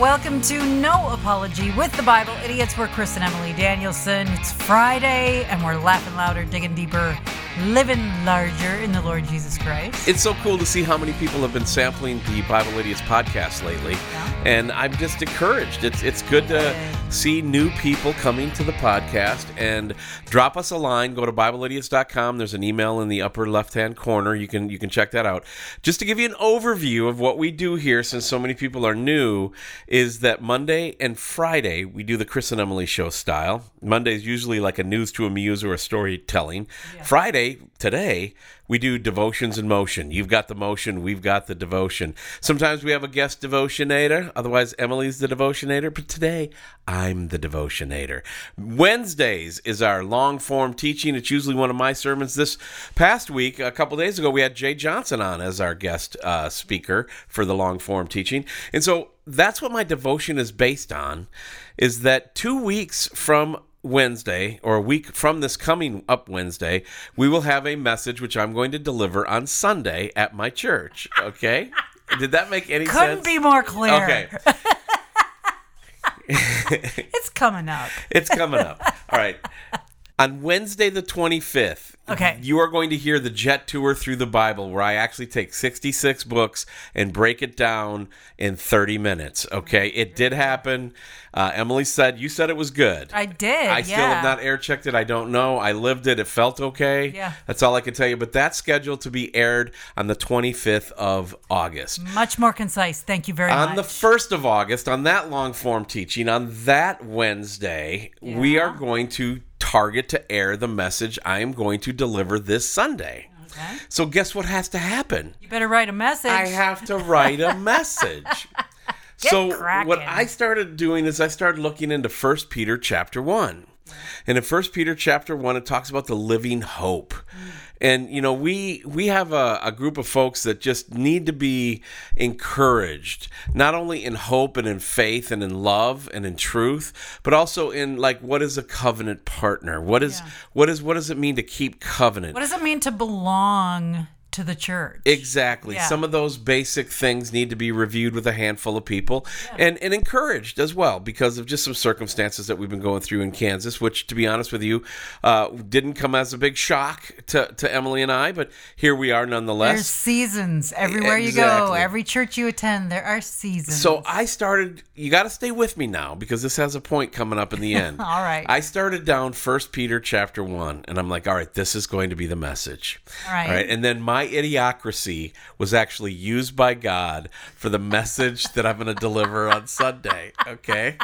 Welcome to No Apology with the Bible Idiots. We're Chris and Emily Danielson. It's Friday, and we're laughing louder, digging deeper, living larger in the Lord Jesus Christ. It's so cool to see how many people have been sampling the Bible Idiots podcast lately, and I'm just encouraged. It's it's good to see new people coming to the podcast and drop us a line. Go to BibleIdiots.com. There's an email in the upper left-hand corner. You can you can check that out. Just to give you an overview of what we do here, since so many people are new, is that Monday and Friday we do the Chris and Emily show style. Monday is usually like a news to amuse or a storytelling. Friday today we do devotions in motion. You've got the motion, we've got the devotion. Sometimes we have a guest devotionator, otherwise Emily's the devotionator, but today I'm the devotionator. Wednesdays is our long form teaching. It's usually one of my sermons. This past week, a couple days ago, we had Jay Johnson on as our guest uh, speaker for the long form teaching. And so that's what my devotion is based on is that 2 weeks from Wednesday or a week from this coming up Wednesday, we will have a message which I'm going to deliver on Sunday at my church. Okay? Did that make any sense? Couldn't be more clear. Okay. It's coming up. It's coming up. All right. On Wednesday, the 25th, Okay. you are going to hear the jet tour through the Bible where I actually take 66 books and break it down in 30 minutes. Okay. It did happen. Uh, Emily said, You said it was good. I did. I yeah. still have not air checked it. I don't know. I lived it. It felt okay. Yeah. That's all I can tell you. But that's scheduled to be aired on the 25th of August. Much more concise. Thank you very On much. On the 1st of August, on that long form teaching, on that Wednesday, we are going to target to air the message I am going to deliver this Sunday. Okay. So, guess what has to happen? You better write a message. I have to write a message. so cracking. what I started doing is I started looking into First Peter chapter 1. And in First Peter chapter 1 it talks about the living hope. Mm. And you know, we we have a, a group of folks that just need to be encouraged, not only in hope and in faith and in love and in truth, but also in like what is a covenant partner? What is Yeah. what is what does it mean to keep covenant? what does it mean to belong to the church? Exactly. Yeah. Some of those basic things need to be reviewed with a handful of people and, and encouraged as well because of just some circumstances that we've been going through in Kansas, which, to be honest with you, uh, didn't come as a big shock to, to Emily and I, but here we are There's nonetheless. seasons everywhere you go. Every church you attend, there are seasons. So I started. You got to stay with me now because this has a point coming up in the end. All right. I started down First Peter chapter one, and I'm like, all right, this is going to be the message. All right. All right. And then my idiocracy was actually used by God for the message that I'm going to deliver on Sunday. Okay.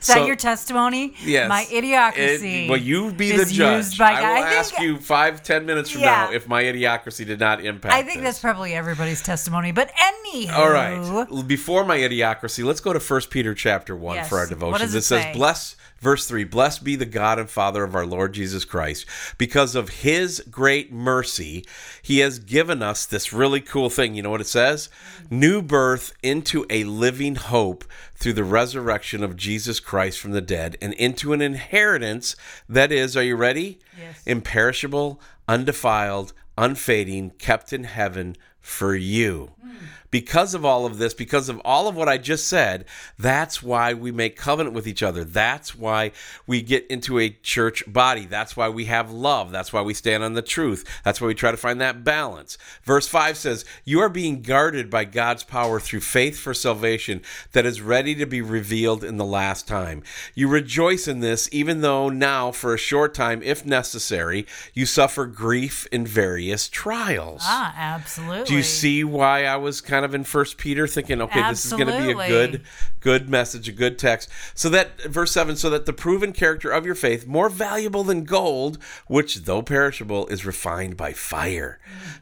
Is that your testimony? Yes. My idiocracy. It- well, you be the judge. used by I God. will I think- ask you five, ten minutes from Yeah. now if my idiocracy did not impact. I think this. that's probably everybody's testimony. But anyhow. All right. Before my idiocracy, let's go to 1 Peter chapter 1 Yes. for our does it it says. Bless, verse 3 Blessed be the God and Father of our Lord Jesus Christ. Because of his great mercy, he has given us this really cool thing. You know what it says? New birth into a living hope through the resurrection of Jesus Christ from the dead and into an inheritance that is, are you ready? Yes. Imperishable, undefiled, unfading, kept in heaven for you. Hmm. Because of all of this, because of all of what I just said, that's why we make covenant with each other. That's why we get into a church body. That's why we have love. That's why we stand on the truth. That's why we try to find that balance. Verse 5 says, You are being guarded by God's power through faith for salvation that is ready to be revealed in the last time. You rejoice in this, even though now, for a short time, if necessary, you suffer grief in various trials. Ah, absolutely. Do you see why I was kind of in First Peter thinking, okay, this is going to be a good, good message, a good text. So that verse seven, so that the proven character of your faith, more valuable than gold, which though perishable is refined by fire,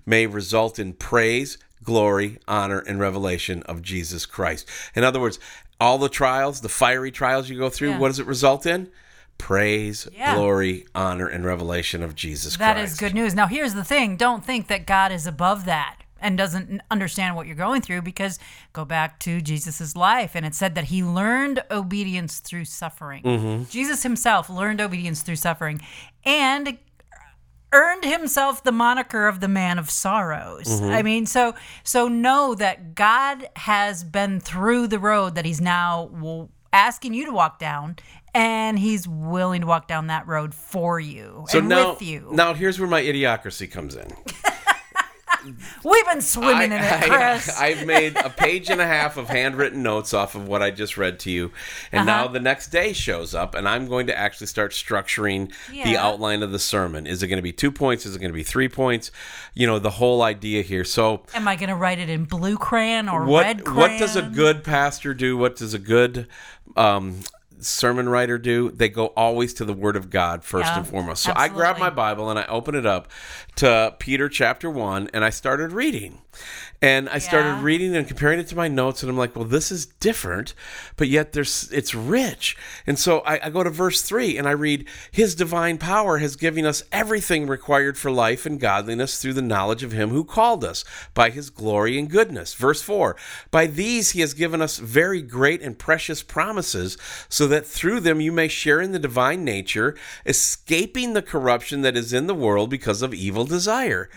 may result in praise, glory, honor, and revelation of Jesus Christ. In other words, all the trials, the fiery trials you go through, Yeah. what does it result in? Praise, Yeah. glory, honor, and revelation of Jesus That Christ. is good news. Now, here's the thing don't think that God is above that and doesn't understand what you're going through because go back to Jesus' life and it said that he learned obedience through suffering. Mm-hmm. Jesus himself learned obedience through suffering. And earned himself the moniker of the man of sorrows. Mm-hmm. I mean, so so know that God has been through the road that he's now asking you to walk down and he's willing to walk down that road for you So and now, with you. now here's where my idiocracy comes in. We've been swimming in it, Chris. I, have made a page and a half of handwritten notes off of what I just read to you, and Uh-huh. now the next day shows up, and I'm going to actually start structuring the outline of the sermon. Is it going to be two points? Is it going to be three points? You know, the whole idea here. So, Am I going to write it in blue crayon or what red crayon? what does a good pastor do? What does a good um, sermon writer do? They go always to the Word of God first Yeah, and foremost. So I grab my Bible and I open it up to Peter chapter one, and I started reading. And I started reading and comparing it to my notes, and I'm like, well, this is different, but yet there's it's rich. And so I, I go to verse three and I read, His divine power has given us everything required for life and godliness through the knowledge of Him who called us by His glory and goodness. Verse four, by these He has given us very great and precious promises, so that through them you may share in the divine nature, escaping the corruption that is in the world because of evil desire.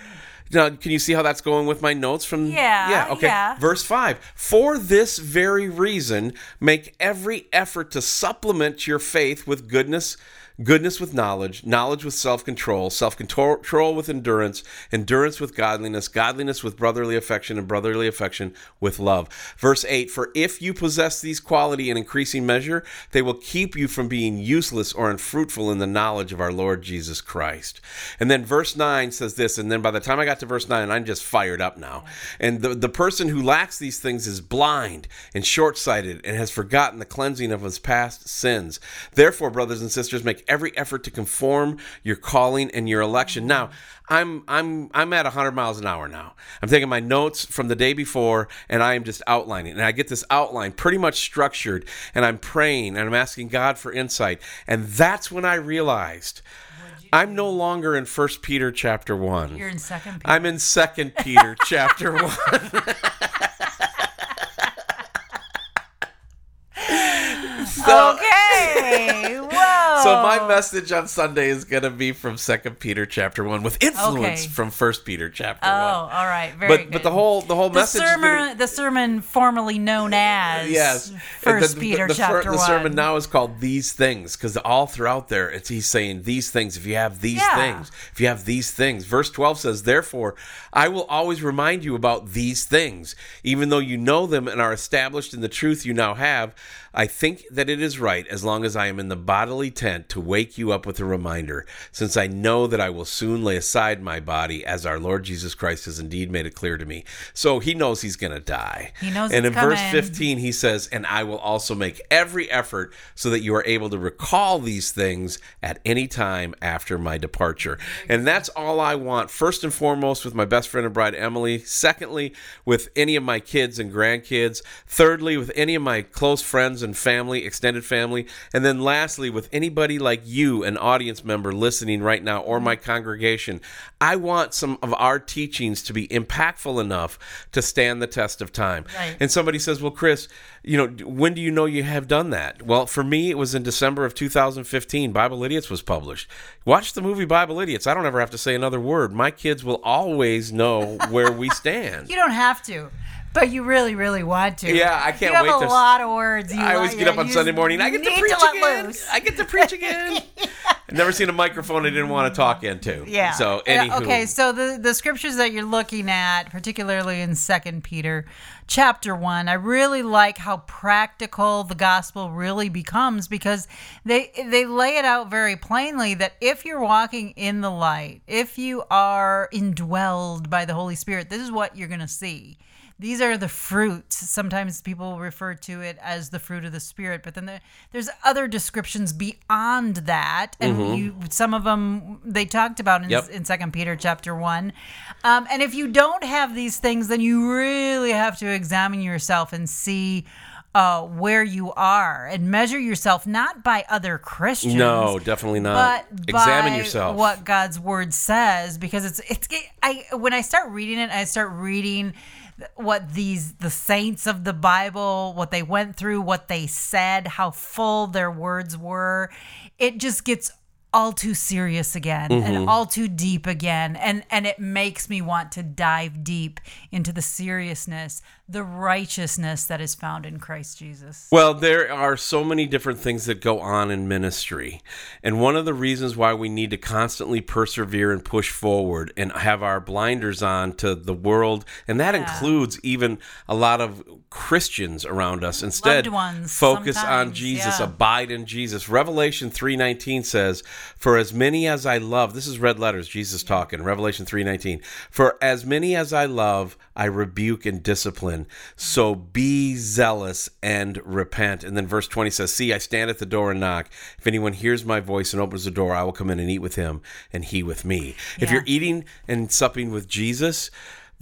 Now, can you see how that's going with my notes from? Yeah, Yeah. Okay. yeah. Verse 5 For this very reason, make every effort to supplement your faith with goodness, goodness with knowledge, knowledge with self control, self control with endurance, endurance with godliness, godliness with brotherly affection, and brotherly affection with love. Verse 8 For if you possess these quality in increasing measure, they will keep you from being useless or unfruitful in the knowledge of our Lord Jesus Christ. And then verse 9 says this, and then by the time I got to verse 9, I'm just fired up now. And the, the person who lacks these things is blind and short sighted and has forgotten the cleansing of his past sins. Therefore, brothers and sisters, make every effort to conform your calling and your election. Now, I'm I'm I'm at 100 miles an hour now. I'm taking my notes from the day before and I am just outlining. And I get this outline pretty much structured and I'm praying and I'm asking God for insight. And that's when I realized I'm no longer in First Peter chapter 1. You're in second Peter. I'm in Second Peter chapter 1. so, okay. So my oh. message on Sunday is going to be from Second Peter chapter 1 with influence Okay. from First Peter chapter oh, one. Oh, all right. Very but good. but the whole the whole the message is sermon, gonna- the sermon formerly known as Yes, First The- the- Peter the, fir- chapter one. the sermon now is called "These Things" because all throughout there, it's he's saying these things. If you have these Yeah. things, if you have these things, verse twelve says, "Therefore, I will always remind you about these things, even though you know them and are established in the truth you now have. I think that it is right, as long as I am in the bodily tent, to wake you up with a reminder, since I know that I will soon lay aside my body, as our Lord Jesus Christ has indeed made it clear to me. So he knows he's going to die. He knows And in verse 15, he says, And I will also make every effort so that you are able to recall these things at any time after my departure. And that's all I want, first and foremost, with my best friend and bride, Emily. Secondly, with any of my kids and grandkids. Thirdly, with any of my close friends and family, extended family. And then lastly, with anybody like you, an audience member listening right now, or my congregation. I want some of our teachings to be impactful enough to stand the test of time. Right. And somebody says, "Well, Chris, you know, when do you know you have done that?" Well, for me, it was in December of 2015. Bible Idiots was published. Watch the movie Bible Idiots. I don't ever have to say another word. My kids will always know where we stand. You don't have to, but you really, really want to. Yeah, I can't you have wait a to- lot of words. You I always get up on Sunday morning. I get to preach let again. loose. I get to preach again. I've never seen a microphone I didn't want to talk into. Yeah. So, Uh, anywho, Okay, so the the scriptures that you're looking at, particularly in Second Peter, chapter one, I really like how practical the gospel really becomes because they they lay it out very plainly that if you're walking in the light, if you are indwelled by the Holy Spirit, this is what you're gonna see. These are the fruits. Sometimes people refer to it as the fruit of the spirit, but then there, there's other descriptions beyond that, and you some of them they talked about in, Yep. in Second Peter chapter one. Um, and if you don't have these things, then you really have to examine yourself and see uh, where you are and measure yourself not by other Christians. no, definitely not. But Examine by yourself. What God's word says, because it's it's I when I start reading it, I start reading what these the saints of the Bible, what they went through, what they said, how full their words were. It just gets all too serious again and mm-hmm. all too deep again and and it makes me want to dive deep into the seriousness the righteousness that is found in Christ Jesus Well, there are so many different things that go on in ministry. And one of the reasons why we need to constantly persevere and push forward and have our blinders on to the world, and that includes even a lot of Christians around us. Instead, focus on Jesus, yeah. abide in Jesus. Revelation 3:19 says, "For as many as I love, this is red letters, Jesus talking, Revelation 3:19. For as many as I love, I rebuke and discipline. So be zealous and repent." And then verse 20 says, "See, I stand at the door and knock. If anyone hears my voice and opens the door, I will come in and eat with him and he with me." If you're eating and supping with Jesus,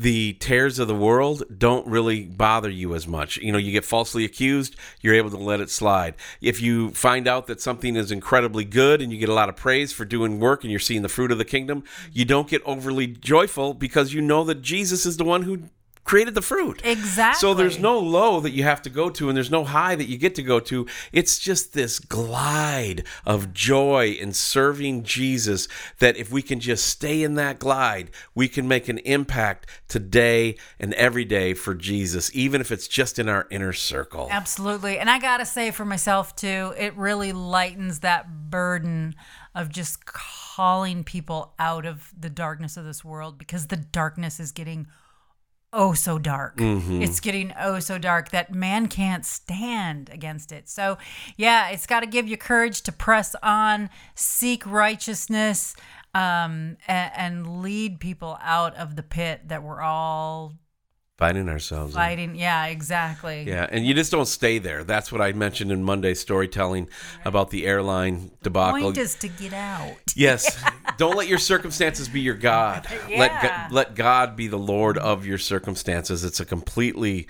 the tears of the world don't really bother you as much. You know, you get falsely accused, you're able to let it slide. If you find out that something is incredibly good and you get a lot of praise for doing work and you're seeing the fruit of the kingdom, you don't get overly joyful because you know that Jesus is the one who created the fruit. Exactly. So there's no low that you have to go to and there's no high that you get to go to. It's just this glide of joy in serving Jesus that if we can just stay in that glide, we can make an impact today and every day for Jesus, even if it's just in our inner circle. Absolutely. And I got to say for myself too, it really lightens that burden of just calling people out of the darkness of this world because the darkness is getting oh so dark. It's getting oh so dark that man can't stand against it. So, yeah, it's got to give you courage to press on, seek righteousness, um, and, and lead people out of the pit that we're all Finding ourselves. in. fighting. Yeah, exactly. Yeah, and you just don't stay there. That's what I mentioned in Monday's storytelling about the airline debacle. Point is to get out. Yes. Don't let your circumstances be your God. Let Yeah. Go- let God be the Lord of your circumstances. It's a completely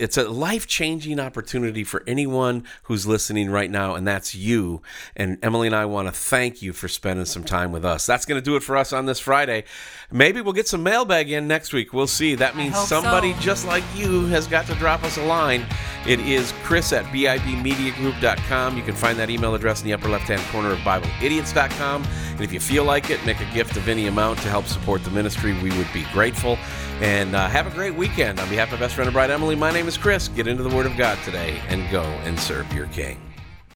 it's a life-changing opportunity for anyone who's listening right now and that's you. And Emily and I want to thank you for spending some time with us. That's going to do it for us on this Friday. Maybe we'll get some mailbag in next week. We'll see. That means somebody so. Just like you has got to drop us a line. It is chris at bibmediagroup.com. You can find that email address in the upper left-hand corner of bibleidiots.com. And if you feel like it, make a gift of any amount to help support the ministry. We would be grateful. And uh, have a great weekend. On behalf of best friend and bride Emily, my name is Chris. Get into the Word of God today and go and serve your King.